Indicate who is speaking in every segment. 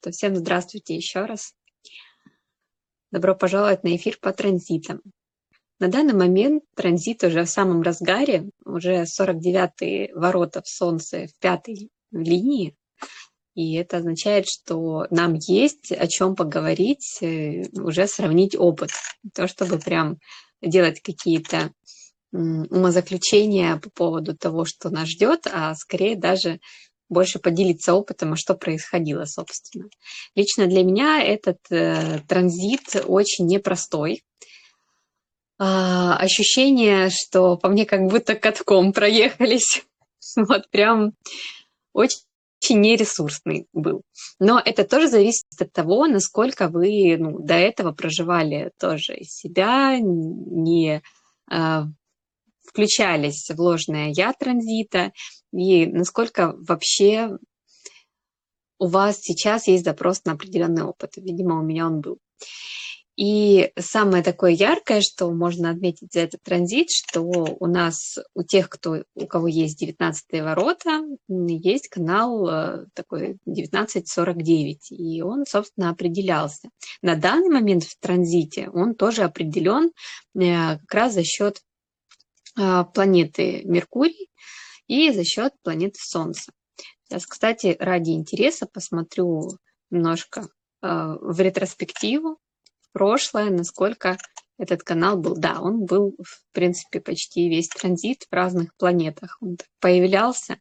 Speaker 1: что всем здравствуйте еще раз. Добро пожаловать на эфир по транзитам. На данный момент транзит уже в самом разгаре, уже 49-е ворота в Солнце в пятой линии. И это означает, что нам есть о чем поговорить, э, уже сравнить опыт. То, чтобы прям делать какие-то умозаключения по поводу того, что нас ждет, а скорее даже больше поделиться опытом, а что происходило, собственно. Лично для меня этот э, транзит очень непростой. А, ощущение, что по мне как будто катком проехались. Вот прям очень очень нересурсный был. Но это тоже зависит от того, насколько вы ну, до этого проживали тоже себя, не э, включались в ложное я транзита, и насколько вообще у вас сейчас есть запрос на определенный опыт. Видимо, у меня он был. И самое такое яркое, что можно отметить за этот транзит, что у нас, у тех, кто, у кого есть 19 ворота, есть канал э, такой 1949, и он, собственно, определялся. На данный момент в транзите он тоже определен э, как раз за счет планеты Меркурий, и за счет планеты Солнца. Сейчас, кстати, ради интереса посмотрю немножко э, в ретроспективу, в прошлое, насколько этот канал был. Да, он был, в принципе, почти весь транзит в разных планетах. Он появлялся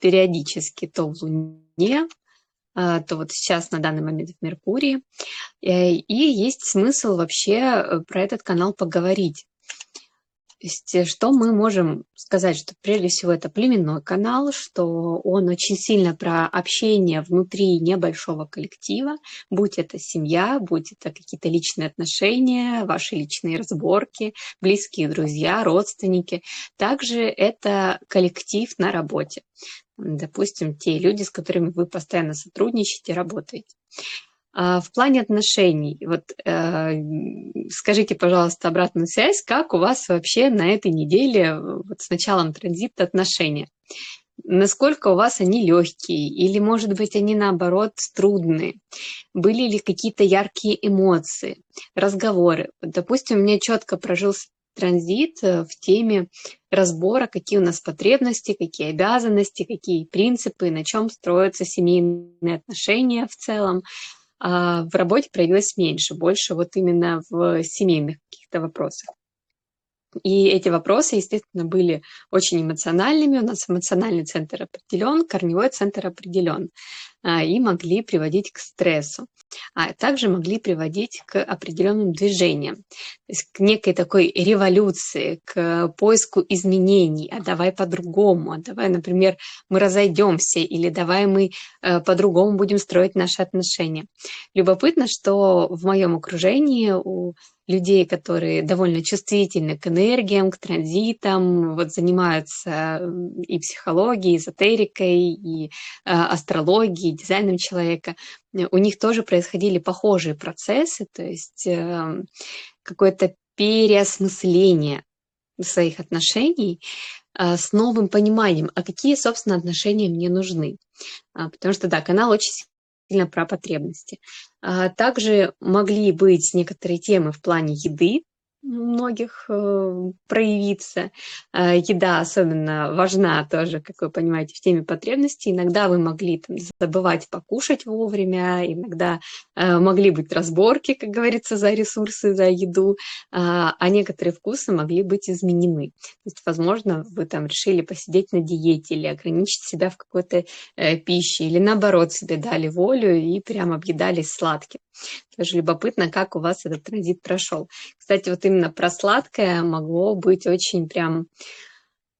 Speaker 1: периодически то в Луне, э, то вот сейчас на данный момент в Меркурии. Э, и есть смысл вообще про этот канал поговорить есть, э, что мы можем сказать, что прежде всего это племенной канал, что он очень сильно про общение внутри небольшого коллектива, будь это семья, будь это какие-то личные отношения, ваши личные разборки, близкие друзья, родственники. Также это коллектив на работе. Допустим, те люди, с которыми вы постоянно сотрудничаете, работаете. А в плане отношений, вот э, скажите, пожалуйста, обратную связь, как у вас вообще на этой неделе вот с началом транзита отношения? Насколько у вас они легкие или, может быть, они наоборот трудные? Были ли какие-то яркие эмоции, разговоры? Допустим, у меня четко прожился транзит э, в теме разбора, какие у нас потребности, какие обязанности, какие принципы, на чем строятся семейные отношения в целом а в работе проявилось меньше, больше вот именно в семейных каких-то вопросах. И эти вопросы, естественно, были очень эмоциональными. У нас эмоциональный центр определен, корневой центр определен. А, и могли приводить к стрессу. А также могли приводить к определенным движениям. То есть к некой такой революции, к поиску изменений. А давай по-другому. А давай, например, мы разойдемся. Или давай мы э, по-другому будем строить наши отношения. Любопытно, что в моем окружении у людей, которые довольно чувствительны к энергиям, к транзитам, вот занимаются и психологией, и эзотерикой, и э, астрологией, дизайном человека, у них тоже происходили похожие процессы, то есть э, какое-то переосмысление своих отношений э, с новым пониманием, а какие, собственно, отношения мне нужны. А, потому что, да, канал очень про потребности. А, также могли быть некоторые темы в плане еды, многих э, проявиться. Э, еда особенно важна тоже, как вы понимаете, в теме потребностей. Иногда вы могли там, забывать покушать вовремя, иногда э, могли быть разборки, как говорится, за ресурсы, за еду, а, а некоторые вкусы могли быть изменены. То есть, возможно, вы там решили посидеть на диете или ограничить себя в какой-то пище, или наоборот себе дали волю и прям объедались сладким. Тоже любопытно, как у вас этот транзит прошел. Кстати, вот именно про сладкое могло быть очень прям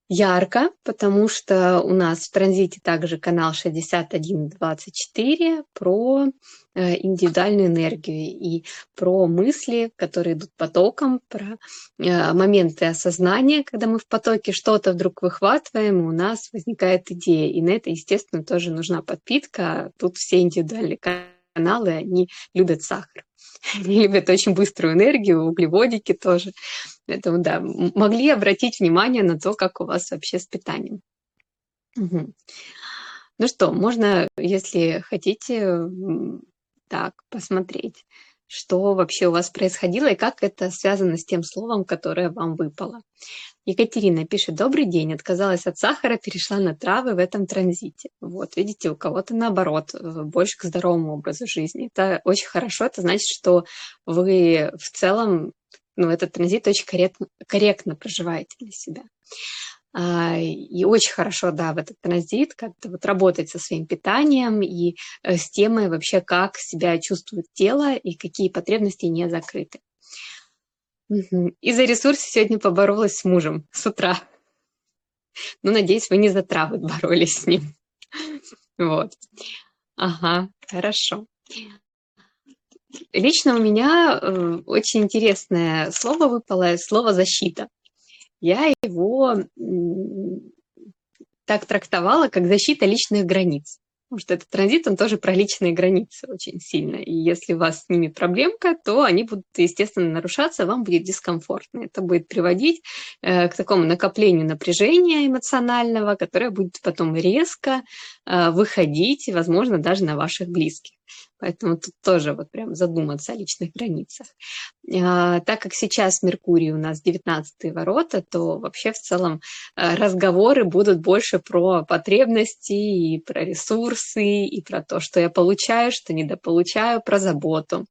Speaker 1: ярко, потому что у нас в транзите также канал 6124 про э, индивидуальную энергию и про мысли, которые идут потоком, про э, моменты осознания, когда мы в потоке что-то вдруг выхватываем, у нас возникает идея. И на это, естественно, тоже нужна подпитка. Тут все индивидуальные каналы, они любят сахар. Они любят очень быструю энергию, углеводики тоже. Поэтому, да, могли обратить внимание на то, как у вас вообще с питанием. Угу. Ну что, можно, если хотите, так, посмотреть, что вообще у вас происходило и как это связано с тем словом, которое вам выпало. Екатерина пишет, добрый день, отказалась от сахара, перешла на травы в этом транзите. Вот, видите, у кого-то наоборот, э, больше к здоровому образу жизни. Это очень хорошо, это значит, что вы в целом, ну, этот транзит очень корректно, корректно проживаете для себя. А, и очень хорошо, да, в этот транзит как-то вот работать со своим питанием и э, с темой вообще, как себя чувствует тело и какие потребности не закрыты. И за ресурсы сегодня поборолась с мужем с утра. Ну, надеюсь, вы не за травы боролись с ним. Вот. Ага, хорошо. Лично у меня э, очень интересное слово выпало, слово «защита» я его так трактовала, как защита личных границ. Потому что этот транзит, он тоже про личные границы очень сильно. И если у вас с ними проблемка, то они будут, естественно, нарушаться, вам будет дискомфортно. Это будет приводить э, к такому накоплению напряжения эмоционального, которое будет потом резко э, выходить, возможно, даже на ваших близких. Поэтому тут тоже вот прям задуматься о личных границах. А, так как сейчас Меркурий у нас 19 ворота, то вообще в целом э, разговоры будут больше про потребности и про ресурсы, и про то, что я получаю, что недополучаю, про заботу.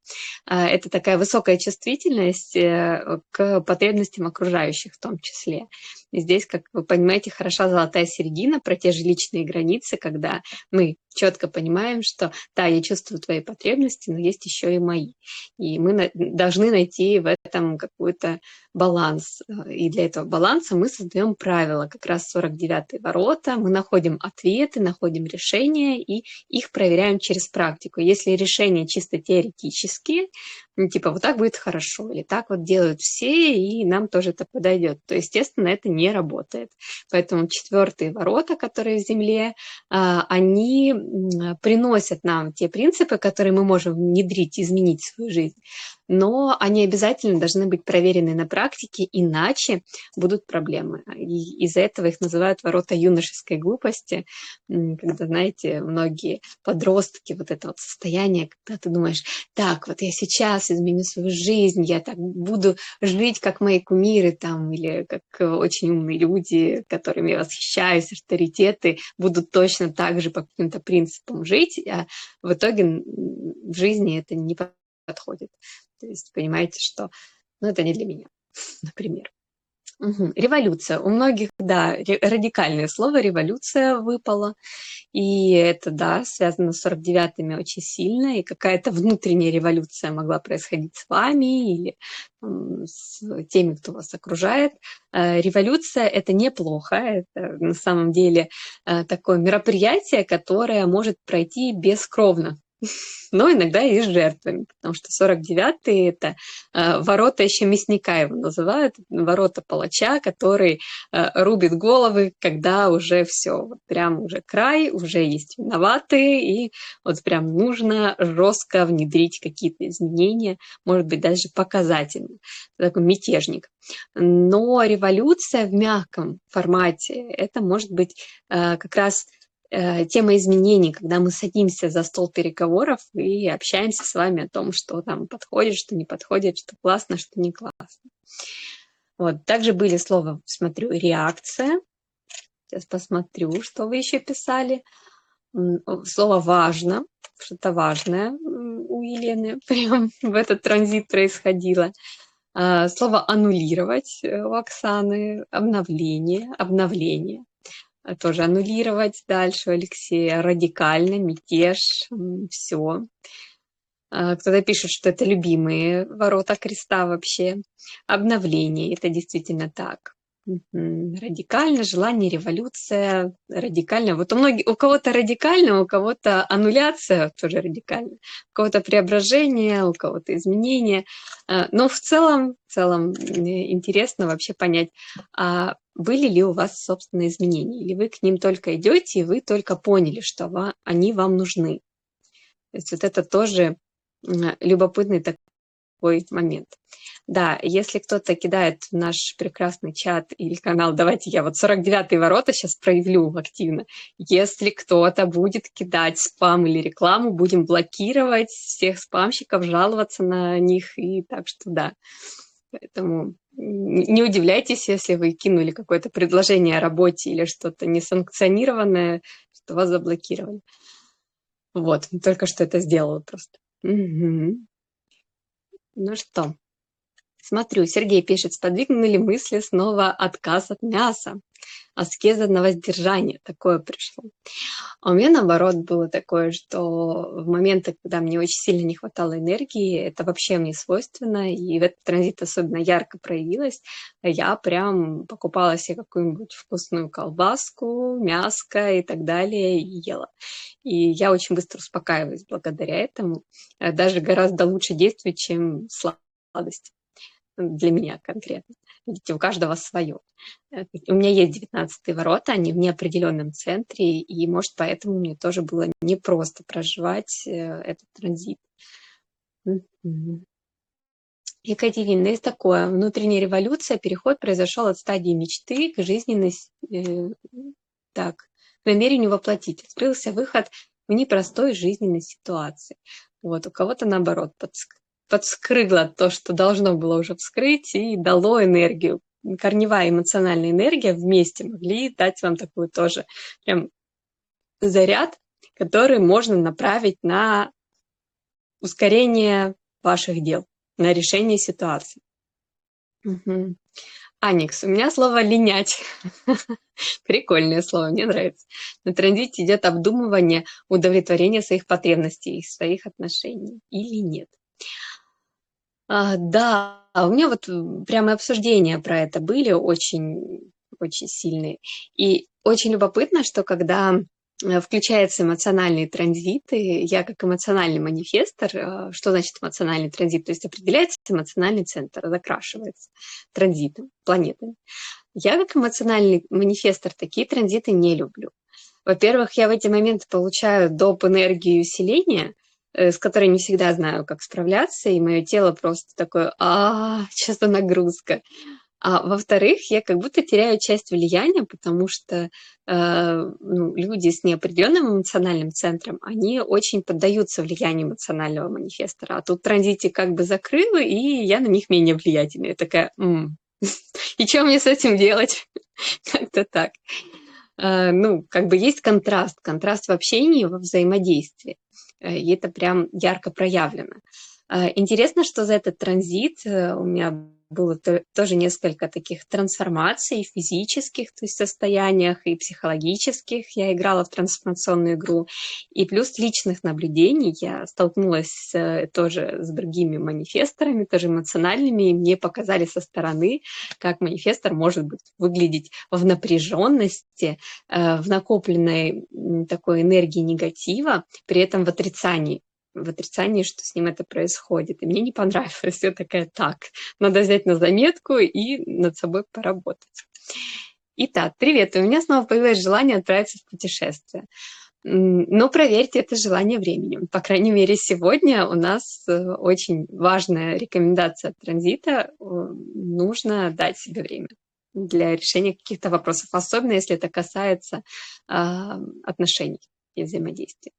Speaker 1: А, это такая высокая чувствительность э, к потребностям окружающих в том числе. Здесь, как вы понимаете, хороша золотая середина про те же личные границы, когда мы четко понимаем, что да, я чувствую твои потребности, но есть еще и мои. И мы должны найти в этом какой-то баланс. И для этого баланса мы создаем правила, как раз 49-е ворота, мы находим ответы, находим решения и их проверяем через практику. Если решения чисто теоретические, типа вот так будет хорошо, или так вот делают все, и нам тоже это подойдет, то, естественно, это не работает. Поэтому четвертые ворота, которые в Земле, а, они приносят нам те принципы, которые мы можем внедрить, изменить в свою жизнь но они обязательно должны быть проверены на практике, иначе будут проблемы. И из-за этого их называют ворота юношеской глупости, когда, знаете, многие подростки, вот это вот состояние, когда ты думаешь, так, вот я сейчас изменю свою жизнь, я так буду жить, как мои кумиры там, или как очень умные люди, которыми я восхищаюсь, авторитеты, будут точно так же по каким-то принципам жить, а в итоге в жизни это не подходит. То есть понимаете, что ну, это не для меня, например. Угу. Революция. У многих, да, радикальное слово революция выпало. И это, да, связано с 49-ми очень сильно. И какая-то внутренняя революция могла происходить с вами или с теми, кто вас окружает. Э, революция – это неплохо. Это на самом деле э, такое мероприятие, которое может пройти бескровно но иногда и с жертвами, потому что 49-е – это э, ворота еще мясника его называют, ворота палача, который э, рубит головы, когда уже все, вот прям уже край, уже есть виноватые, и вот прям нужно жестко внедрить какие-то изменения, может быть, даже показательно, такой мятежник. Но революция в мягком формате – это может быть э, как раз тема изменений, когда мы садимся за стол переговоров и общаемся с вами о том, что там подходит, что не подходит, что классно, что не классно. Вот. Также были слова, смотрю, реакция. Сейчас посмотрю, что вы еще писали. Слово «важно», что-то важное у Елены прям в этот транзит происходило. А, слово «аннулировать» у Оксаны, обновление, обновление. Э, тоже аннулировать дальше у Алексея, радикально, мятеж, все. А, кто-то пишет, что это любимые ворота креста вообще. Обновление, это действительно так. Радикально, желание, революция, радикально. Вот у многих, у кого-то радикально, у кого-то аннуляция, тоже радикально, у кого-то преображение, у кого-то изменение. А, но в целом, в целом интересно вообще понять, а были ли у вас собственные изменения, или вы к ним только идете, и вы только поняли, что они вам нужны. То есть вот это тоже любопытный такой такой момент. Да, если кто-то кидает в наш прекрасный чат или канал, давайте я вот 49-е ворота сейчас проявлю активно. Если кто-то будет кидать спам или рекламу, будем блокировать всех спамщиков, жаловаться на них. И так что да. Поэтому не удивляйтесь, если вы кинули какое-то предложение о работе или что-то несанкционированное, что вас заблокировали. Вот, только что это сделала просто. Угу. Ну что, смотрю, Сергей пишет, сподвигнули мысли снова отказ от мяса? Аскеза на воздержание, такое пришло. А у меня наоборот было такое, что в моменты, когда мне очень сильно не хватало энергии, это вообще мне свойственно, и в этот транзит особенно ярко проявилось, я прям покупала себе какую-нибудь вкусную колбаску, мяско и так далее, и ела. И я очень быстро успокаиваюсь благодаря этому, даже гораздо лучше действую, чем сладость для меня конкретно. Видите, у каждого свое. Э, у меня есть 19 ворота, они в неопределенном центре, и, может, поэтому мне тоже было непросто проживать э, этот транзит. Екатерина, есть такое. Внутренняя революция, переход произошел от стадии мечты к жизненной... Э, так, намерению воплотить. Открылся выход в непростой жизненной ситуации. Вот, у кого-то наоборот, подскрыло то, что должно было уже вскрыть, и дало энергию. Корневая эмоциональная энергия вместе могли дать вам такую тоже прям заряд, который можно направить на ускорение ваших дел, на решение ситуации. Угу. Аникс, у меня слово «линять». Прикольное слово, мне нравится. На транзите идет обдумывание удовлетворения своих потребностей, своих отношений или нет. А, да, у меня вот прямо обсуждения про это были очень, очень сильные. И очень любопытно, что когда э, включаются эмоциональные транзиты, я как эмоциональный манифестор, э, что значит эмоциональный транзит? То есть определяется эмоциональный центр, закрашивается транзитом, планетами. Я как эмоциональный манифестор такие транзиты не люблю. Во-первых, я в эти моменты получаю доп. энергию усиления, с которой не всегда знаю, как справляться, и мое тело просто такое, а, часто нагрузка. А во-вторых, я как будто теряю часть влияния, потому что э, ну, люди с неопределенным эмоциональным центром, они очень поддаются влиянию эмоционального манифестора. А тут транзите как бы закрыла, и я на них менее влиятельная. Я такая, м-м. и что мне с этим делать? Как-то так. Э, ну, как бы есть контраст, контраст в общении, во взаимодействии. Э, и это прям ярко проявлено. Э, интересно, что за этот транзит у меня было тоже несколько таких трансформаций физических то есть состояниях и психологических. Я играла в трансформационную игру. И плюс личных наблюдений я столкнулась тоже с другими манифесторами, тоже эмоциональными, и мне показали со стороны, как манифестор может быть, выглядеть в напряженности, э, в накопленной такой энергии негатива, при этом в отрицании в отрицании, что с ним это происходит. И мне не понравилось. Я такая, так, надо взять на заметку и над собой поработать. Итак, привет. У меня снова появилось желание отправиться в путешествие. Но проверьте это желание временем. По крайней мере, сегодня у нас э, очень важная рекомендация от транзита. Э, нужно дать себе время для решения каких-то вопросов, особенно если это касается э, отношений и взаимодействия.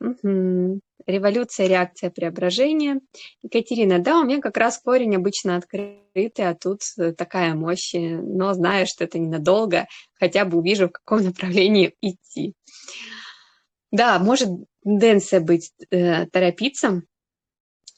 Speaker 1: Угу. Революция, реакция, преображение. Екатерина, да, у меня как раз корень обычно открытый, а тут э, такая мощь, но знаю, что это ненадолго, хотя бы увижу, в каком направлении идти. Да, может тенденция быть э, торопиться,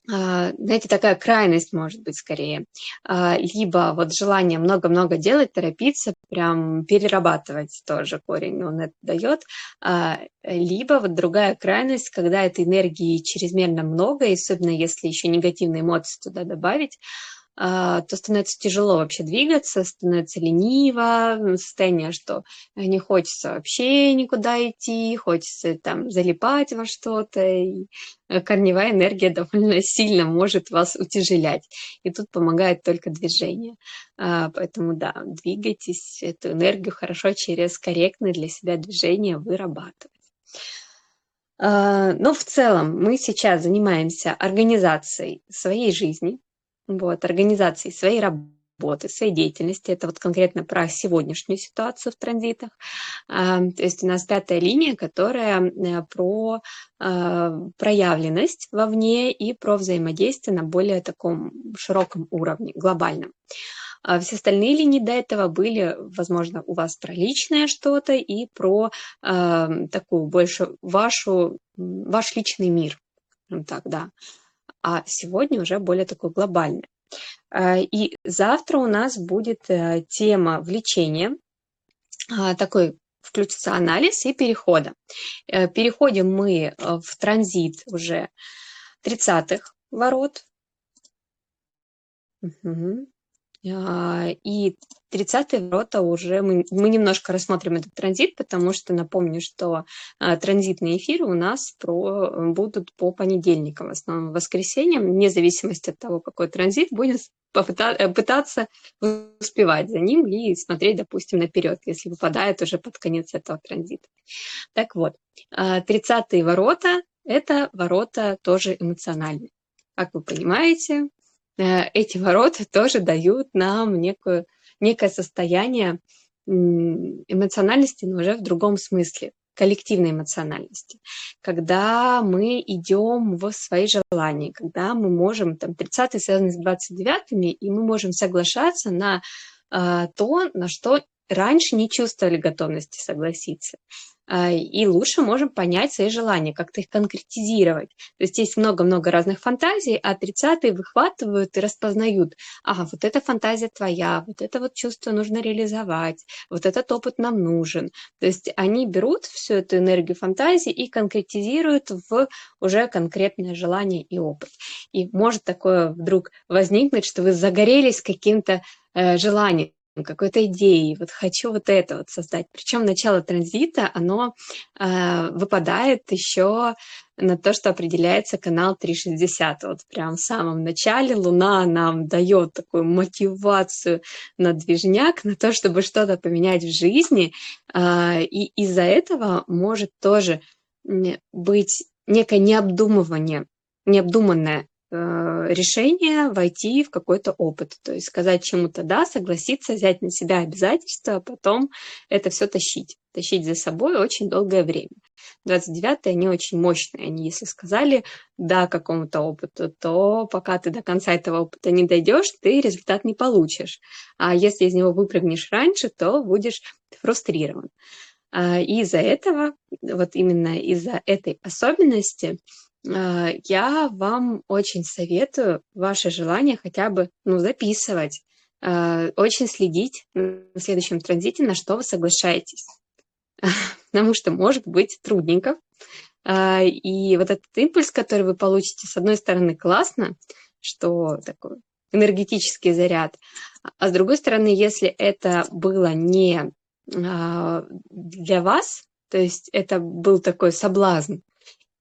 Speaker 1: знаете, такая крайность может быть скорее. А, либо вот желание много-много делать, торопиться, прям перерабатывать тоже корень, он это дает. А, либо вот другая крайность, когда этой энергии чрезмерно много, и особенно если еще негативные эмоции туда добавить, а, то становится тяжело вообще двигаться, становится лениво, состояние, что не хочется вообще никуда идти, хочется там залипать во что-то, и э, корневая энергия довольно сильно может вас утяжелять. И тут помогает только движение. А, поэтому, да, двигайтесь, эту энергию хорошо через корректное для себя движение вырабатывать. А, но в целом мы сейчас занимаемся организацией своей жизни, вот, организацией своей работы, своей деятельности. Это вот конкретно про сегодняшнюю ситуацию в транзитах. А, то есть у нас пятая линия, которая э, про а, проявленность вовне и про взаимодействие на более таком широком уровне, глобальном. А все остальные линии до этого были, возможно, у вас про личное что-то и про э, такую больше вашу, ваш личный мир. Так, да. А сегодня уже более такой глобальный. А, и завтра у нас будет э, тема влечения, а, такой включится анализ и перехода. Э, переходим мы э, в транзит уже 30-х ворот. А, и 30-е ворота уже мы, мы немножко рассмотрим этот транзит, потому что напомню, что а, транзитные эфиры у нас про, будут по понедельникам, в основном воскресеньям, вне зависимости от того, какой транзит, будем э, пытаться успевать за ним и смотреть, допустим, наперед, если выпадает уже под конец этого транзита. Так вот, 30-е а, ворота – это ворота тоже эмоциональные. Как вы понимаете, Э, эти ворота тоже дают нам некую, некое состояние эмоциональности, но уже в другом смысле, коллективной эмоциональности, когда мы идем в свои желания, когда мы можем, там, 30-е связаны с 29-ми, и мы можем соглашаться на э, то, на что раньше не чувствовали готовности согласиться. А, и лучше можем понять свои желания, как-то их конкретизировать. То есть есть много-много разных фантазий, а 30-е выхватывают и распознают. Ага, вот эта фантазия твоя, вот это вот чувство нужно реализовать, вот этот опыт нам нужен. То есть они берут всю эту энергию фантазии и конкретизируют в уже конкретное желание и опыт. И может такое вдруг возникнуть, что вы загорелись каким-то э, желанием, какой-то идеи, вот хочу вот это вот создать. Причем начало транзита, оно э, выпадает еще на то, что определяется канал 360. Вот прям в самом начале Луна нам дает такую мотивацию на движняк, на то, чтобы что-то поменять в жизни. Э, и из-за этого может тоже быть некое необдумывание, необдуманное решение войти в какой-то опыт. То есть сказать чему-то «да», согласиться, взять на себя обязательства, а потом это все тащить. Тащить за собой очень долгое время. 29-е, они очень мощные. Они, если сказали «да» какому-то опыту, то пока ты до конца этого опыта не дойдешь, ты результат не получишь. А если из него выпрыгнешь раньше, то будешь фрустрирован. А, и из-за этого, вот именно из-за этой особенности, а, я вам очень советую ваше желание хотя бы ну, записывать, а, очень следить на следующем транзите, на что вы соглашаетесь. Потому что может быть трудненько. А, и вот этот импульс, который вы получите, с одной стороны, классно, что такой энергетический заряд, а с другой стороны, если это было не для вас, то есть это был такой соблазн,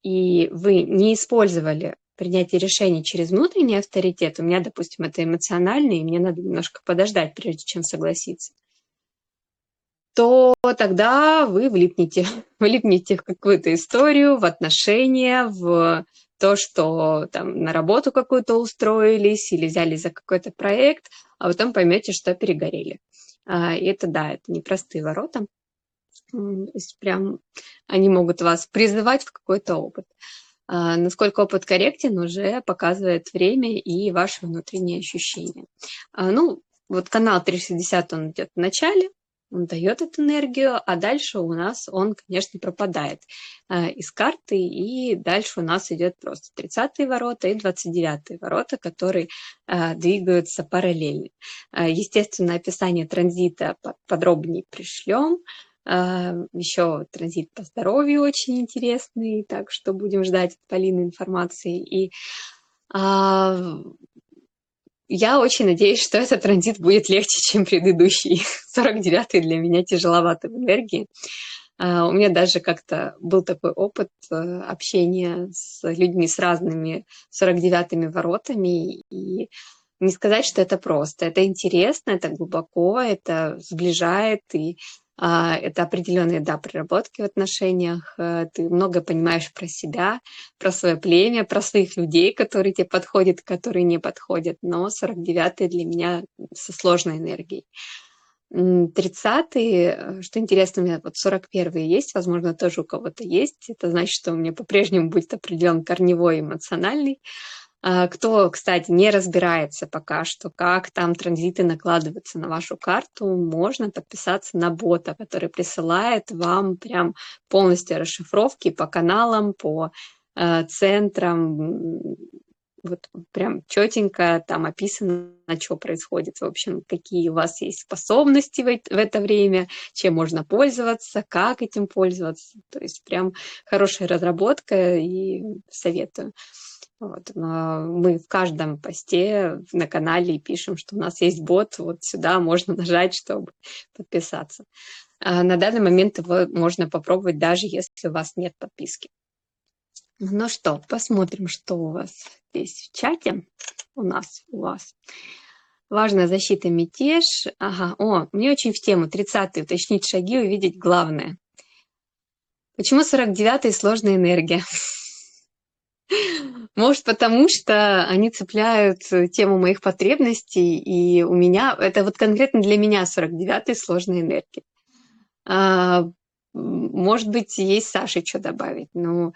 Speaker 1: и вы не использовали принятие решений через внутренний авторитет, у меня, допустим, это эмоциональный, и мне надо немножко подождать, прежде чем согласиться, то тогда вы влипнете, влипнете в какую-то историю, в отношения, в то, что там на работу какую-то устроились или взяли за какой-то проект, а потом поймете, что перегорели. А, и это да, это непростые ворота. То есть прям они могут вас призывать в какой-то опыт. А насколько опыт корректен, уже показывает время и ваши внутренние ощущения. А, ну, вот канал 360, он идет в начале, он дает эту энергию, а дальше у нас он, конечно, пропадает а, из карты, и дальше у нас идет просто 30-е ворота и 29-е ворота, которые двигаются параллельно. Естественно, описание транзита подробнее пришлем, Еще транзит по здоровью очень интересный, так что будем ждать от Полины информации. И а, я очень надеюсь, что этот транзит будет легче, чем предыдущий. 49-й для меня тяжеловато в энергии. А, у меня даже как-то был такой опыт э, общения с людьми с разными 49-ми воротами. И не сказать, что это просто. Это интересно, это глубоко, это сближает. И А, это определенные, да, проработки в отношениях. Э, ты много понимаешь про себя, про свое племя, про своих людей, которые тебе подходят, которые не подходят. Но 49-й для меня со сложной энергией. 30-й, э, что интересно, у меня вот 41-й есть, возможно, тоже у кого-то есть. Это значит, что у меня по-прежнему будет определен корневой эмоциональный. А, кто, кстати, не разбирается пока что, как там транзиты накладываются на вашу карту, можно подписаться на бота, который присылает вам прям полностью расшифровки по каналам, по э, центрам, вот прям четенько там описано, что происходит, в общем, какие у вас есть способности в, в это время, чем можно пользоваться, как этим пользоваться. То есть прям хорошая разработка и советую. Вот. Мы в каждом посте на канале пишем, что у нас есть бот, вот сюда можно нажать, чтобы подписаться. А на данный момент его можно попробовать, даже если у вас нет подписки. Ну что, посмотрим, что у вас здесь в чате. У нас, у вас. Важная защита мятеж. Ага, о, мне очень в тему. 30-й, уточнить шаги, увидеть главное. Почему 49-й сложная энергия? Может, потому что они цепляют тему моих потребностей, и у меня, это вот конкретно для меня 49-й сложная энергия. А, может быть, есть Саше что добавить, но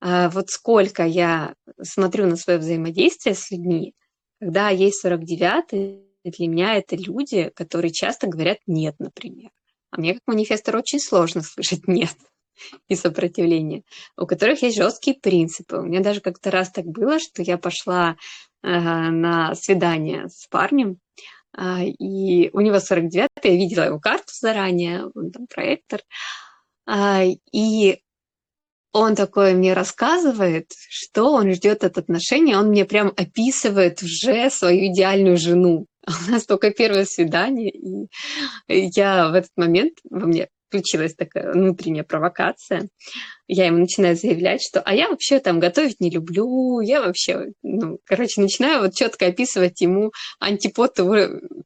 Speaker 1: а, вот сколько я смотрю на свое взаимодействие с людьми, когда есть 49-й, для меня это люди, которые часто говорят «нет», например. А мне как манифестор очень сложно слышать «нет» и сопротивление, у которых есть жесткие принципы. У меня даже как-то раз так было, что я пошла э, на свидание с парнем, э, и у него 49 я видела его карту заранее, он там проектор, э, и он такое мне рассказывает, что он ждет от отношений, он мне прям описывает уже свою идеальную жену. У нас только первое свидание, и я в этот момент во мне включилась такая внутренняя провокация. Я ему начинаю заявлять, что «а я вообще там готовить не люблю, я вообще...» Ну, короче, начинаю вот четко описывать ему антипод его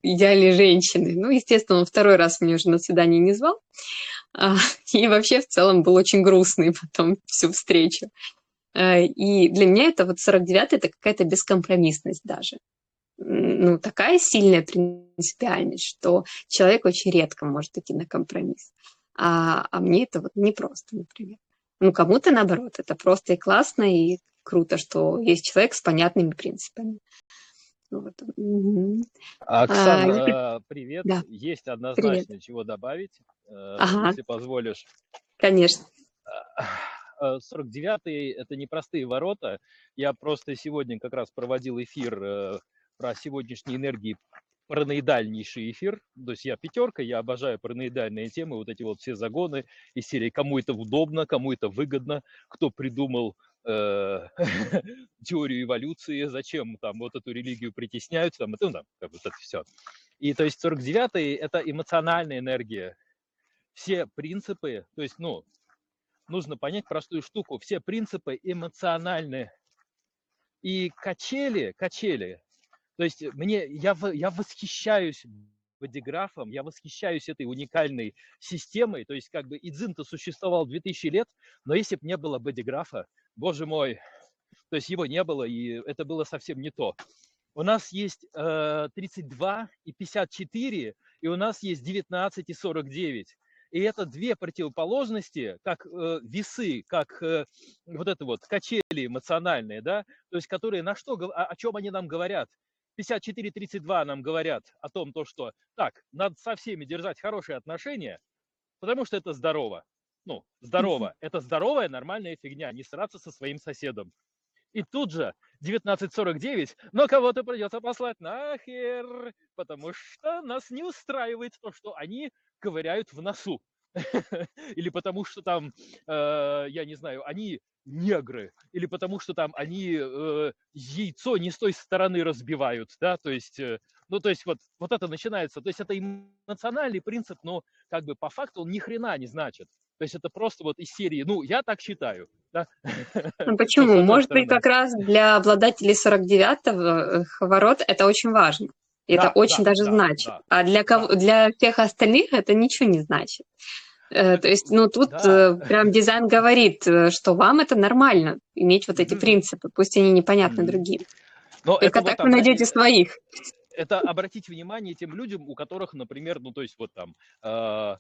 Speaker 1: идеальной женщины. Ну, естественно, он второй раз меня уже на свидание не звал. А, и вообще в целом был очень грустный потом всю встречу. А, и для меня это вот 49-й это какая-то бескомпромиссность даже ну, такая сильная принципиальность, что человек очень редко может идти на компромисс. А, а мне это вот непросто, например. Ну, кому-то наоборот, это просто и классно, и круто, что есть человек с понятными принципами.
Speaker 2: Вот. Оксана, а, привет. Да. Есть однозначно привет. чего добавить, э, ага. если позволишь.
Speaker 1: Конечно.
Speaker 2: 49-й – это непростые ворота. Я просто сегодня как раз проводил эфир э, про сегодняшние энергии параноидальнейший эфир. То есть я пятерка, я обожаю параноидальные темы, вот эти вот все загоны из серии «Кому это удобно, кому это выгодно, кто придумал э, теорию эволюции, зачем там вот эту религию притесняют, там, ну, там, как вот это все. И то есть 49-й – это эмоциональная энергия. Все принципы, то есть, ну, нужно понять простую штуку, все принципы эмоциональны. И качели, качели, то есть мне, я, я восхищаюсь бодиграфом, я восхищаюсь этой уникальной системой. То есть как бы Идзин-то существовал 2000 лет, но если бы не было бодиграфа, боже мой, то есть его не было, и это было совсем не то. У нас есть э, 32 и 54, и у нас есть 19 и 49. И это две противоположности, как э, весы, как э, вот это вот качели эмоциональные, да, то есть которые на что, о, о чем они нам говорят? 54-32 нам говорят о том, то, что так, надо со всеми держать хорошие отношения, потому что это здорово. Ну, здорово. Это здоровая, нормальная фигня, не сраться со своим соседом. И тут же 1949, но кого-то придется послать нахер, потому что нас не устраивает то, что они ковыряют в носу. Или потому что там, э, я не знаю, они негры, или потому что там они э, яйцо не с той стороны разбивают, да, то есть, э, ну, то есть вот, вот это начинается, то есть это эмоциональный принцип, но как бы по факту он ни хрена не значит. То есть это просто вот из серии, ну, я так считаю. Да?
Speaker 1: Ну, почему? Может быть, как раз для обладателей 49-го э, ворот это очень важно. Это
Speaker 2: Да,
Speaker 1: очень
Speaker 2: да,
Speaker 1: даже
Speaker 2: да,
Speaker 1: значит.
Speaker 2: да,
Speaker 1: А для кого,
Speaker 2: да.
Speaker 1: для всех остальных это ничего не значит. Э, То есть, ну, тут
Speaker 2: да.
Speaker 1: э, прям дизайн говорит, э, что вам это нормально, иметь вот эти
Speaker 2: Мгм.
Speaker 1: принципы, пусть они непонятны
Speaker 2: Мгм.
Speaker 1: другим.
Speaker 2: Но
Speaker 1: Только
Speaker 2: это вот
Speaker 1: так вы найдете своих.
Speaker 2: это обратить внимание тем людям, у которых, например, ну, то есть вот там, э,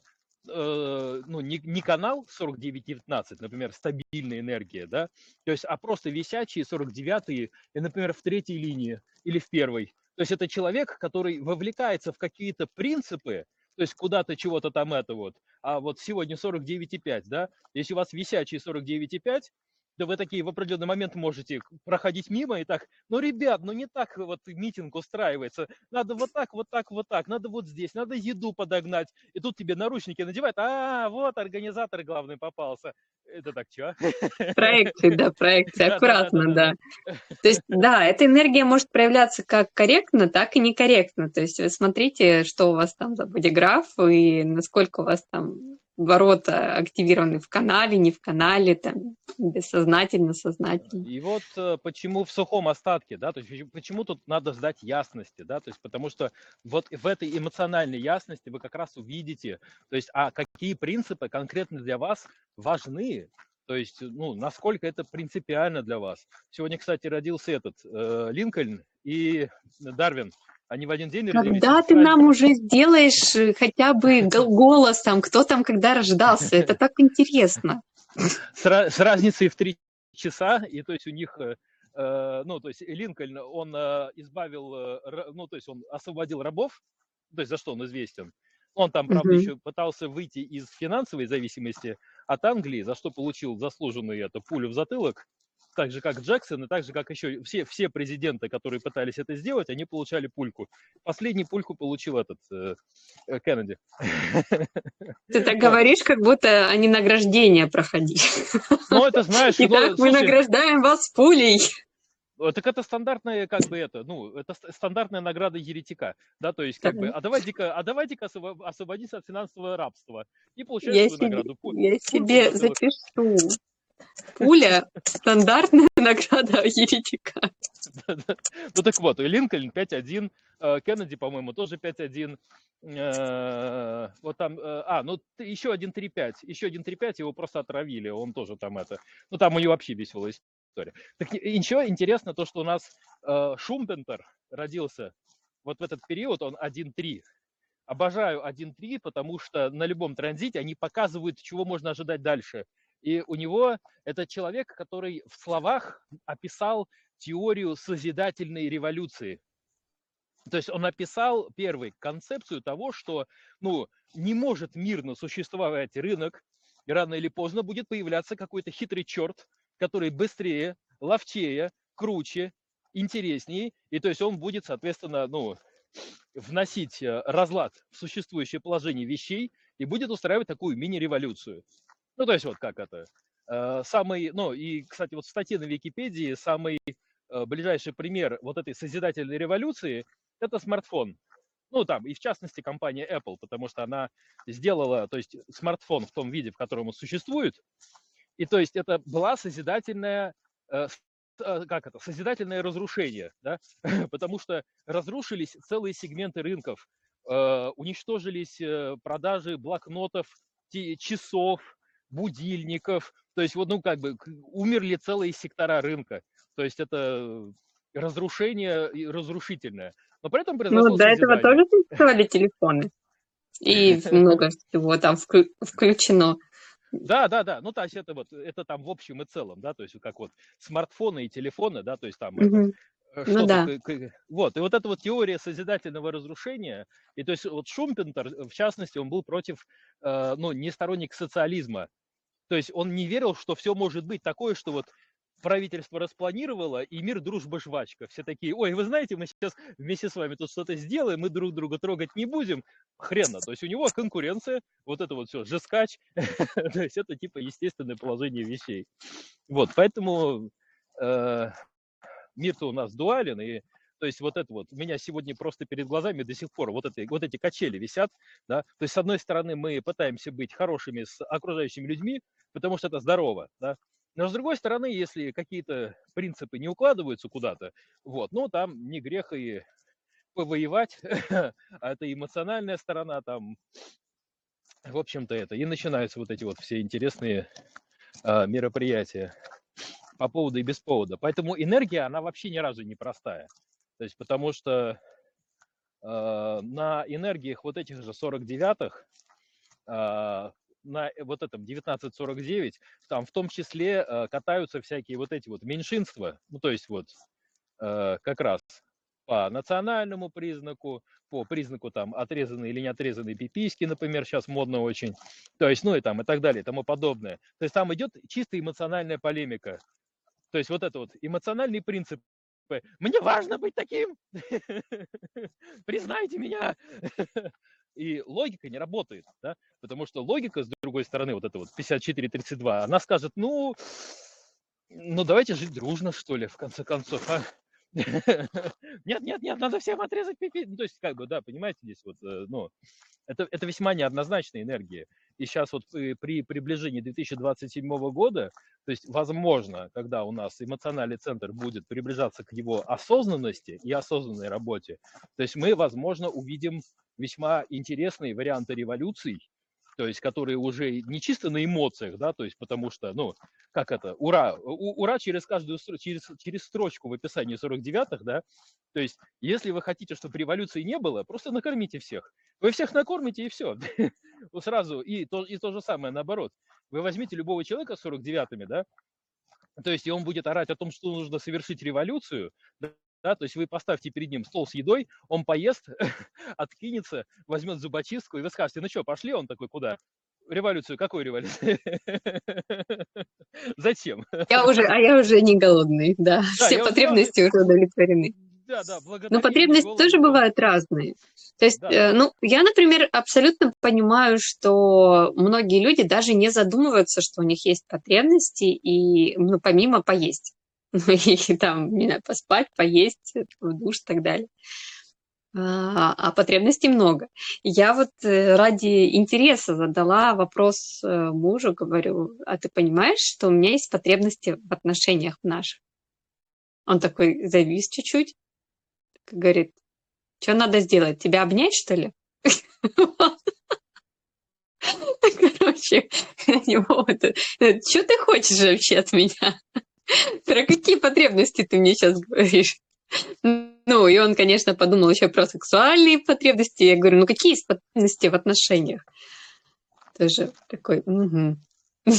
Speaker 2: э, ну, не, не канал 4919, например, стабильная энергия, да, то есть, а просто висячие 49 и, например, в третьей линии или в первой. То есть это человек, который вовлекается в какие-то принципы, то есть куда-то чего-то там это вот. А вот сегодня 49,5, да, если у вас висячие 49,5, да вы такие в определенный момент можете проходить мимо и так, ну, ребят, ну не так вот митинг устраивается, надо вот так, вот так, вот так, надо вот здесь, надо еду подогнать, и тут тебе наручники надевают, а, вот организатор главный попался. Это так, чё?
Speaker 1: Проекции, да, проекции, аккуратно,
Speaker 2: да,
Speaker 1: да. То есть, да, эта энергия может проявляться как корректно, так и некорректно. То есть вы смотрите, что у вас там за бодиграф и насколько у вас там ворота активированы в канале, не в канале, там, бессознательно, сознательно.
Speaker 2: И вот э, почему в сухом остатке, да, то есть почему- тут надо ждать ясности, да, то есть потому что вот в этой эмоциональной ясности вы как раз увидите, то есть, а какие принципы конкретно для вас важны, то есть, ну, насколько это принципиально для вас. Сегодня, кстати, родился этот э, Линкольн и Дарвин, они в один день.
Speaker 1: Когда ты нам уже сделаешь э, хотя бы гол- голос там, кто там когда рождался, это так интересно.
Speaker 2: с, ра- с разницей в три часа, и то есть у них, э, э, ну, то есть Линкольн, он избавил, ну, то есть он освободил рабов, то есть за что он известен. Он там, правда,
Speaker 1: Мгм.
Speaker 2: еще пытался выйти из финансовой зависимости от Англии, за что получил заслуженную это пулю в затылок, так же, как Джексон, и так же, как еще все, все президенты, которые пытались это сделать, они получали пульку. Последний пульку получил этот э, э, Кеннеди.
Speaker 1: Ты так говоришь, как будто они награждение проходили.
Speaker 2: Ну, это знаешь,
Speaker 1: Итак, мы награждаем вас пулей.
Speaker 2: Э, Так это стандартная, как бы это, ну, это ст- стандартная награда еретика, да, то есть как бы, а давайте-ка, а давайте-ка освобо- освободиться от финансового рабства и получаешь
Speaker 1: Я себе,
Speaker 2: награду.
Speaker 1: Я себе запишу. Пуля – стандартная награда еретика.
Speaker 2: Ну так вот, Линкольн 5-1, э, Кеннеди, по-моему, тоже 5-1. э, Вот там, э, а, ну еще один 3-5, еще один 3-5, его просто отравили, он тоже там это, ну там у него вообще веселая история. Так ничего, интересно то, что у нас Шумпентер родился вот в этот период, он 1-3. Обожаю 1-3, потому что на любом транзите они показывают, чего можно ожидать дальше. И у него это человек, который в словах описал теорию созидательной революции. То есть он описал, первый, концепцию того, что ну, не может мирно существовать рынок, и рано или поздно будет появляться какой-то хитрый черт, который быстрее, ловчее, круче, интереснее, и то есть он будет, соответственно, ну, вносить э, разлад в существующее положение вещей и будет устраивать такую мини-революцию. Ну, то есть вот как это. Э, Самый, ну и, кстати, вот в статье на Википедии самый э, ближайший пример вот этой созидательной революции – это смартфон. Ну, там, и в частности компания Apple, потому что она сделала, то есть смартфон в том виде, в котором он существует, и то есть это была созидательная, э, как это, созидательное разрушение, да, потому что разрушились целые сегменты рынков, уничтожились продажи блокнотов, часов, будильников, то есть вот, ну, как бы умерли целые сектора рынка, то есть это разрушение и разрушительное, но при этом произошло
Speaker 1: Ну, до этого тоже существовали телефоны. И много всего там вклю- включено.
Speaker 2: Да, да, да. Ну, то есть это вот, это там в общем и целом, да, то есть как вот смартфоны и телефоны, да, то есть там это,
Speaker 1: Мгм.
Speaker 2: э,
Speaker 1: Ну да.
Speaker 2: вот, и вот эта вот теория созидательного разрушения, и то есть вот Шумпентер, э, в частности, он был против, э, ну, не сторонник социализма, то есть он не верил, что все может быть такое, что вот правительство распланировало, и мир, дружба, жвачка. Все такие, ой, вы знаете, мы сейчас вместе с вами тут что-то сделаем, мы друг друга трогать не будем. Хрена. То есть у него конкуренция, вот это вот все, жескач. То есть это типа естественное положение вещей. Вот, поэтому мир-то у нас дуален, и то есть вот это вот, у меня сегодня просто перед глазами до сих пор вот, это, вот эти качели висят, да, то есть с одной стороны мы пытаемся быть хорошими с окружающими людьми, потому что это здорово, да, но с другой стороны, если какие-то принципы не укладываются куда-то, вот, ну там не грех и повоевать, а это эмоциональная сторона там, в общем-то это. И начинаются вот эти вот все интересные э, мероприятия по поводу и без повода. Поэтому энергия, она вообще ни разу не простая. То есть потому что э, на энергиях вот этих же 49-х, э, на вот этом 1949, там в том числе э, катаются всякие вот эти вот меньшинства, ну то есть вот э, как раз по национальному признаку, по признаку там отрезанные или не отрезанные пиписьки, например, сейчас модно очень, то есть, ну и там и так далее, и тому подобное. То есть там идет чисто эмоциональная полемика. То есть вот это вот эмоциональный принцип мне важно быть таким, признайте меня. И логика не работает, да? потому что логика, с другой стороны, вот это вот 54-32, она скажет, ну, ну давайте жить дружно, что ли, в конце концов, а? Нет, нет, нет, надо всем отрезать пипи. Ну, то есть, как бы, да, понимаете, здесь вот, э, ну, это, это весьма неоднозначная энергия. И сейчас вот при, при приближении 2027 года, то есть, возможно, когда у нас эмоциональный центр будет приближаться к его осознанности и осознанной работе, то есть мы, возможно, увидим весьма интересные варианты революций, то есть которые уже не чисто на эмоциях, да, то есть потому что, ну, как это, ура, у, ура через каждую, через, через строчку в описании 49-х, да, то есть если вы хотите, чтобы революции не было, просто накормите всех. Вы всех накормите и все. Сразу, и то, и то же самое наоборот. Вы возьмите любого человека с 49-ми, да, то есть и он будет орать о том, что нужно совершить революцию, да, то есть вы поставьте перед ним стол с едой, он поест, откинется, возьмет зубочистку, и вы скажете, ну что, пошли? Он такой, куда? Революцию, какую революцию? Зачем?
Speaker 1: Я уже, а я уже не голодный, да. да Все потребности уже удовлетворены. Да, да, Но потребности тоже бывают разные. То есть, да. э, ну, я, например, абсолютно понимаю, что многие люди даже не задумываются, что у них есть потребности, и, ну, помимо поесть. Ну и там, не знаю, поспать, поесть, в душ и так далее. А, а потребностей много. Я вот э, ради интереса задала вопрос э, мужу, говорю, а ты понимаешь, что у меня есть потребности в отношениях наших? Он такой завис чуть-чуть, говорит, что надо сделать, тебя обнять, что ли? Короче, что ты хочешь вообще от меня? Про какие потребности ты мне сейчас говоришь? Ну, и он, конечно, подумал еще про сексуальные потребности. Я говорю, ну какие есть потребности в отношениях? Тоже такой, угу.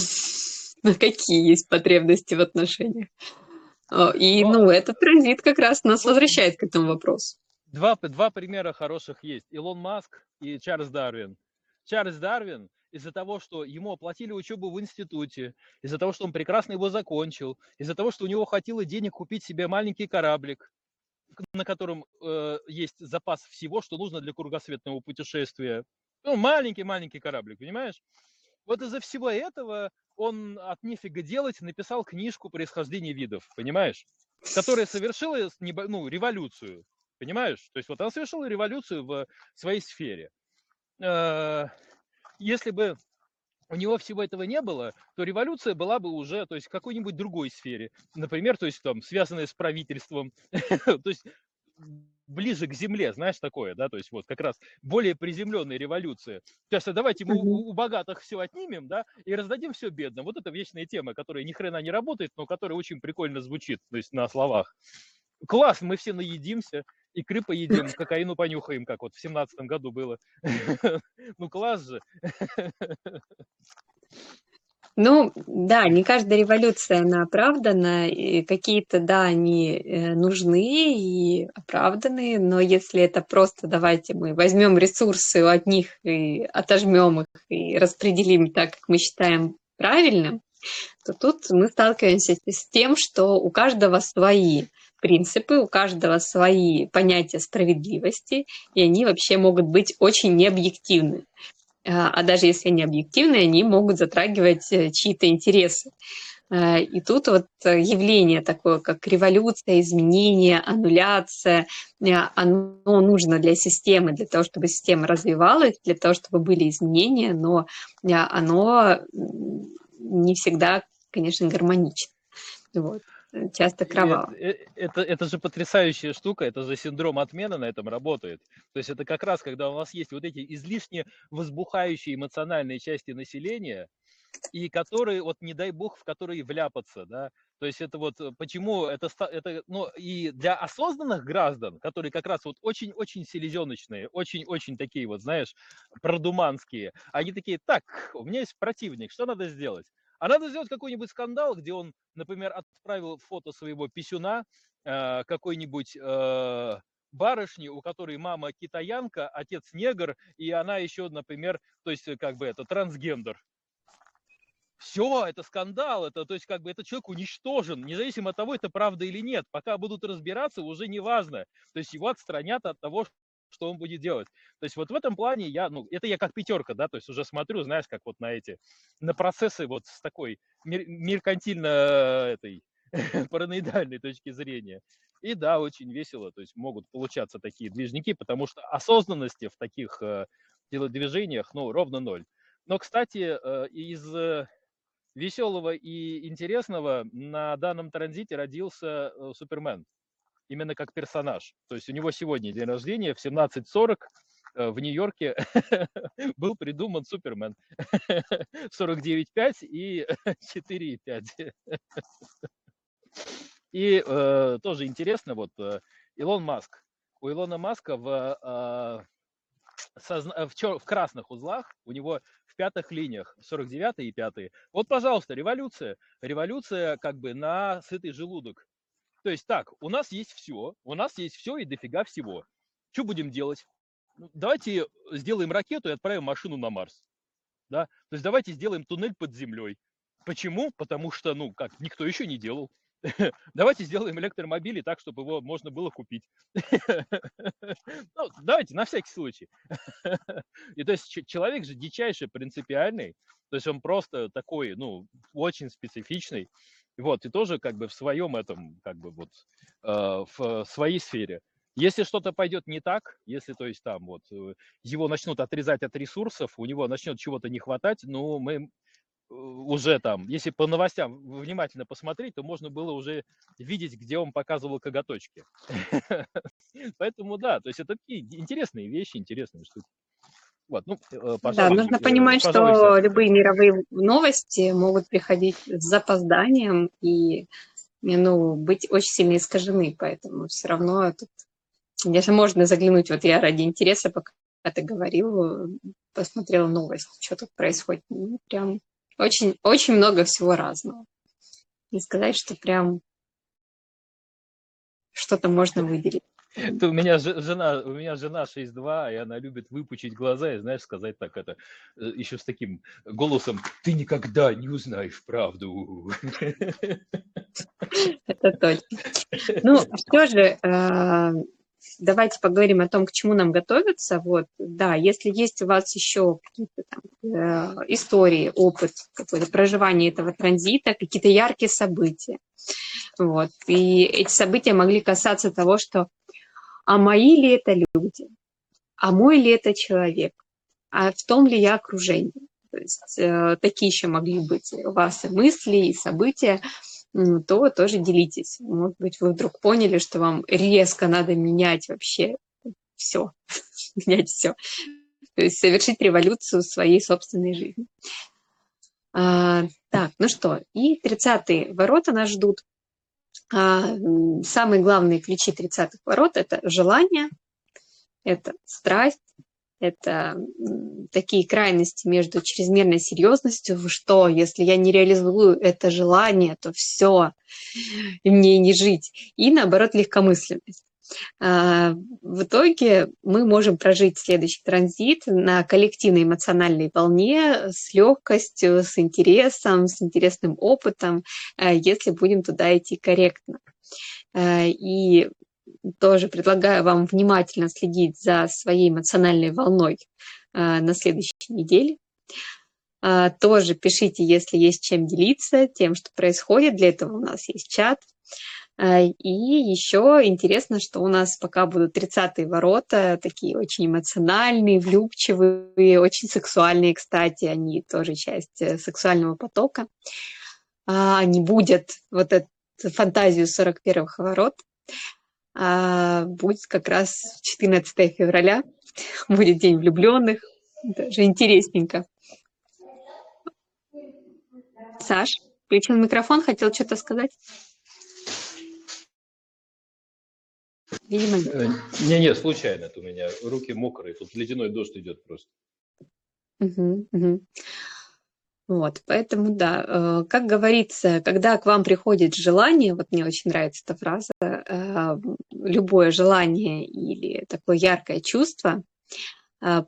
Speaker 1: Ну какие есть потребности в отношениях? И, ну, этот транзит как раз нас возвращает к этому вопросу.
Speaker 2: Два, два примера хороших есть. Илон Маск и Чарльз Дарвин. Чарльз Дарвин из-за того, что ему оплатили учебу в институте, из-за того, что он прекрасно его закончил, из-за того, что у него хватило денег купить себе маленький кораблик, на котором э, есть запас всего, что нужно для кругосветного путешествия. Ну, маленький-маленький кораблик, понимаешь? Вот из-за всего этого он от нефига делать написал книжку «Происхождение видов», понимаешь? Которая совершила ну, революцию, понимаешь? То есть вот она совершила революцию в своей сфере. Если бы у него всего этого не было, то революция была бы уже, то есть в какой-нибудь другой сфере, например, то есть там связанная с правительством, то есть ближе к земле, знаешь, такое, да, то есть вот как раз более приземленная революция. Сейчас давайте мы у, у богатых все отнимем, да, и раздадим все бедным. Вот это вечная тема, которая ни хрена не работает, но которая очень прикольно звучит, то есть на словах. Класс, мы все наедимся, икры поедим, кокаину понюхаем, как вот в семнадцатом году было. Ну, класс же.
Speaker 1: Ну, да, не каждая революция, она оправдана, и какие-то, да, они э, нужны и оправданы, но если это просто давайте мы возьмем ресурсы у одних и отожмем их и распределим так, как мы считаем правильным, то тут мы сталкиваемся с тем, что у каждого свои принципы, у каждого свои понятия справедливости, и они вообще могут быть очень необъективны. А, а даже если они объективны, они могут затрагивать э, чьи-то интересы. А, и тут вот явление такое, как революция, изменение, аннуляция, э, оно нужно для системы, для того, чтобы система развивалась, для того, чтобы были изменения, но э, оно не всегда, конечно, гармонично. Вот. Часто кроваво.
Speaker 2: Это, это, это же потрясающая штука, это же синдром отмены на этом работает. То есть это как раз, когда у вас есть вот эти излишне возбухающие эмоциональные части населения, и которые, вот не дай бог, в которые вляпаться, да, то есть это вот э, почему это, это ну, и для осознанных граждан, которые как раз вот очень-очень селезеночные, очень-очень такие вот, знаешь, продуманские, они такие, так, у меня есть противник, что надо сделать? А надо сделать какой-нибудь скандал, где он, например, отправил фото своего писюна э, какой-нибудь э, барышни, у которой мама китаянка, отец негр, и она еще, например, то есть э, как бы это трансгендер все, это скандал, это, то есть как бы этот человек уничтожен, независимо от того, это правда или нет. Пока будут разбираться, уже не важно. То есть его отстранят от того, что он будет делать. То есть вот в этом плане я, ну, это я как пятерка, да, то есть уже смотрю, знаешь, как вот на эти, на процессы вот с такой меркантильно этой параноидальной точки зрения. И да, очень весело, то есть могут получаться такие движники, потому что осознанности в таких э, телодвижениях, ну, ровно ноль. Но, кстати, э, из веселого и интересного на данном транзите родился э, Супермен. Именно как персонаж. То есть у него сегодня день рождения в 17.40 э, в Нью-Йорке был придуман Супермен. 49.5 и 4.5. И э, тоже интересно, вот э, Илон Маск. У Илона Маска в, э, в, чер- в красных узлах у него пятых линиях, 49 и 5. Вот, пожалуйста, революция. Революция как бы на сытый желудок. То есть так, у нас есть все, у нас есть все и дофига всего. Что будем делать? Ну, давайте сделаем ракету и отправим машину на Марс. Да? То есть давайте сделаем туннель под землей. Почему? Потому что, ну, как, никто еще не делал. Давайте сделаем электромобили так, чтобы его можно было купить. ну, давайте, на всякий случай. И то есть человек же дичайший, принципиальный, то есть он просто такой, ну, очень специфичный, вот, и тоже как бы в своем этом, как бы вот, э, в своей сфере. Если что-то пойдет не так, если, то есть, там вот э, его начнут отрезать от ресурсов, у него начнет чего-то не хватать, ну, мы Э, уже там, если по новостям внимательно посмотреть, то можно было уже видеть, где он показывал коготочки. Поэтому да, то есть это такие интересные вещи, интересные штуки.
Speaker 1: Вот, ну, э, да, нужно э, понимать, что любые мировые новости могут приходить с запозданием и ну, быть очень сильно искажены, поэтому все равно тут, если можно заглянуть, вот я ради интереса, пока ты говорил, посмотрела новость, что тут происходит, ну, прям очень, очень много всего разного. Не сказать, что прям что-то можно выделить.
Speaker 2: У меня жена, у меня жена 6'2, и она любит выпучить глаза и, знаешь, сказать так это, э, еще с таким голосом, ты никогда не узнаешь правду.
Speaker 1: Это точно. Ну, что же, э, давайте поговорим о том, к чему нам готовиться. Вот, да, если есть у вас еще какие-то там э, истории, опыт, какое-то проживание этого транзита, какие-то яркие события, вот, и эти события могли касаться того, что а мои ли это люди, а мой ли это человек, а в том ли я окружение. То есть э, такие еще могли быть у вас и мысли, и события, то тоже делитесь. Может быть, вы вдруг поняли, что вам резко надо менять вообще все, менять все. То есть совершить революцию в своей собственной жизни. А, так, ну что, и 30-е ворота нас ждут. А, самые главные ключи 30-х ворот – это желание, это страсть, это такие крайности между чрезмерной серьезностью, что если я не реализую это желание, то все, мне не жить. И наоборот, легкомысленность. А, в итоге мы можем прожить следующий транзит на коллективной эмоциональной волне с легкостью, с интересом, с интересным опытом, а, если будем туда идти корректно. А, и тоже предлагаю вам внимательно следить за своей эмоциональной волной на следующей неделе. Тоже пишите, если есть чем делиться, тем, что происходит. Для этого у нас есть чат. А, и еще интересно, что у нас пока будут 30-е ворота, такие очень эмоциональные, влюбчивые, очень сексуальные, кстати, они тоже часть э, сексуального потока. Не будет вот это фантазию 41-х ворот. А, будет как раз 14 февраля, будет День влюбленных, даже интересненько. Саш, включил микрофон, хотел что-то сказать?
Speaker 2: Видимо, э, Не, не, случайно это у меня руки мокрые, тут ледяной дождь идет просто.
Speaker 1: Угу, угу. Вот, поэтому, да, э, как говорится, когда к вам приходит желание, вот мне очень нравится эта фраза, э, любое желание или такое яркое чувство,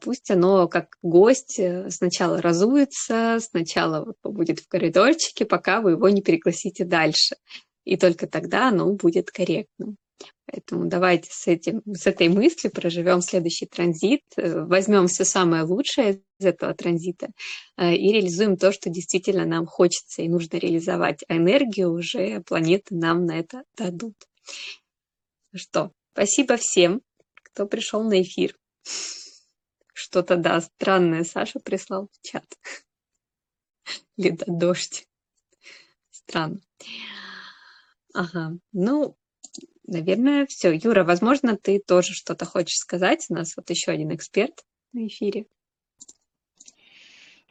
Speaker 1: пусть оно как гость сначала разуется, сначала будет в коридорчике, пока вы его не пригласите дальше. И только тогда оно будет корректным. Поэтому давайте с, этим, с этой мыслью проживем следующий транзит, э, возьмем все самое лучшее из этого транзита э, и реализуем то, что действительно нам хочется и нужно реализовать. А энергию уже планеты нам на это дадут. Что, спасибо всем, кто пришел на эфир. Что-то, да, странное Саша прислал в чат. Лето дождь. Странно. Ага, ну, Наверное, все. Юра, возможно, ты тоже что-то хочешь сказать. У нас вот еще один эксперт на эфире.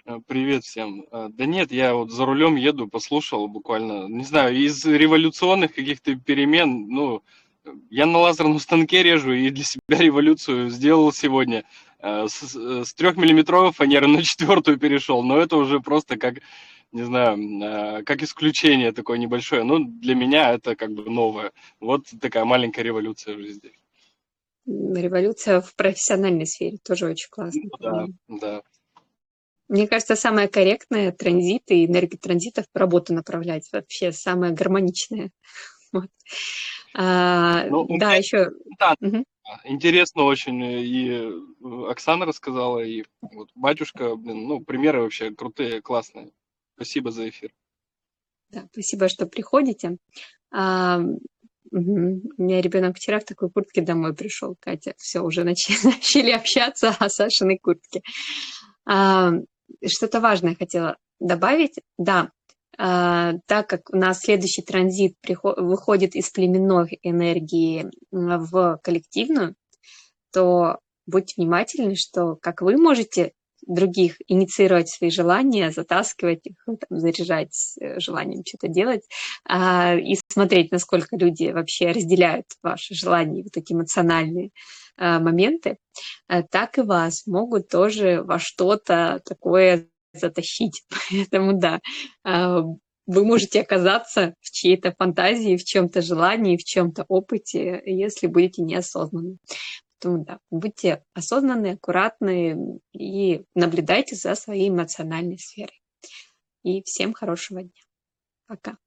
Speaker 3: Э, привет всем. Э, да нет, я вот за рулем еду, послушал буквально, не знаю, из революционных каких-то перемен, ну, я на лазерном станке режу и для себя революцию сделал сегодня. Э, с, с трехмиллиметровой фанеры на четвертую перешел, но это уже просто как не знаю, а, как исключение такое небольшое. Но для меня это как бы новое. Вот такая маленькая революция в жизни.
Speaker 1: Революция в профессиональной сфере тоже очень классно. Ну,
Speaker 3: да, да.
Speaker 1: Мне кажется, самое корректное транзиты и энергии транзитов в работу направлять вообще самое гармоничное. Вот. А, ну, да, еще.
Speaker 3: Да, угу. интересно очень. И Оксана рассказала, и вот батюшка, блин, ну, примеры вообще крутые, классные. Спасибо за эфир.
Speaker 1: Да, спасибо, что приходите. А, угу. У меня ребенок вчера в такой куртке домой пришел, Катя. Все, уже начали, общаться о Сашиной куртке. А, что-то важное хотела добавить. Да, а, так как у нас следующий транзит приход, выходит из племенной энергии в коллективную, то будьте внимательны, что как вы можете других инициировать свои желания, затаскивать их, ну, там, заряжать э, желанием что-то делать, а, и смотреть, насколько люди вообще разделяют ваши желания, вот такие эмоциональные а, моменты, а, так и вас могут тоже во что-то такое затащить. Поэтому да, а, вы можете оказаться в чьей-то фантазии, в чем-то желании, в чем-то опыте, если будете неосознанны. Поэтому да, будьте осознанны, аккуратны и наблюдайте за своей эмоциональной сферой. И всем хорошего дня. Пока.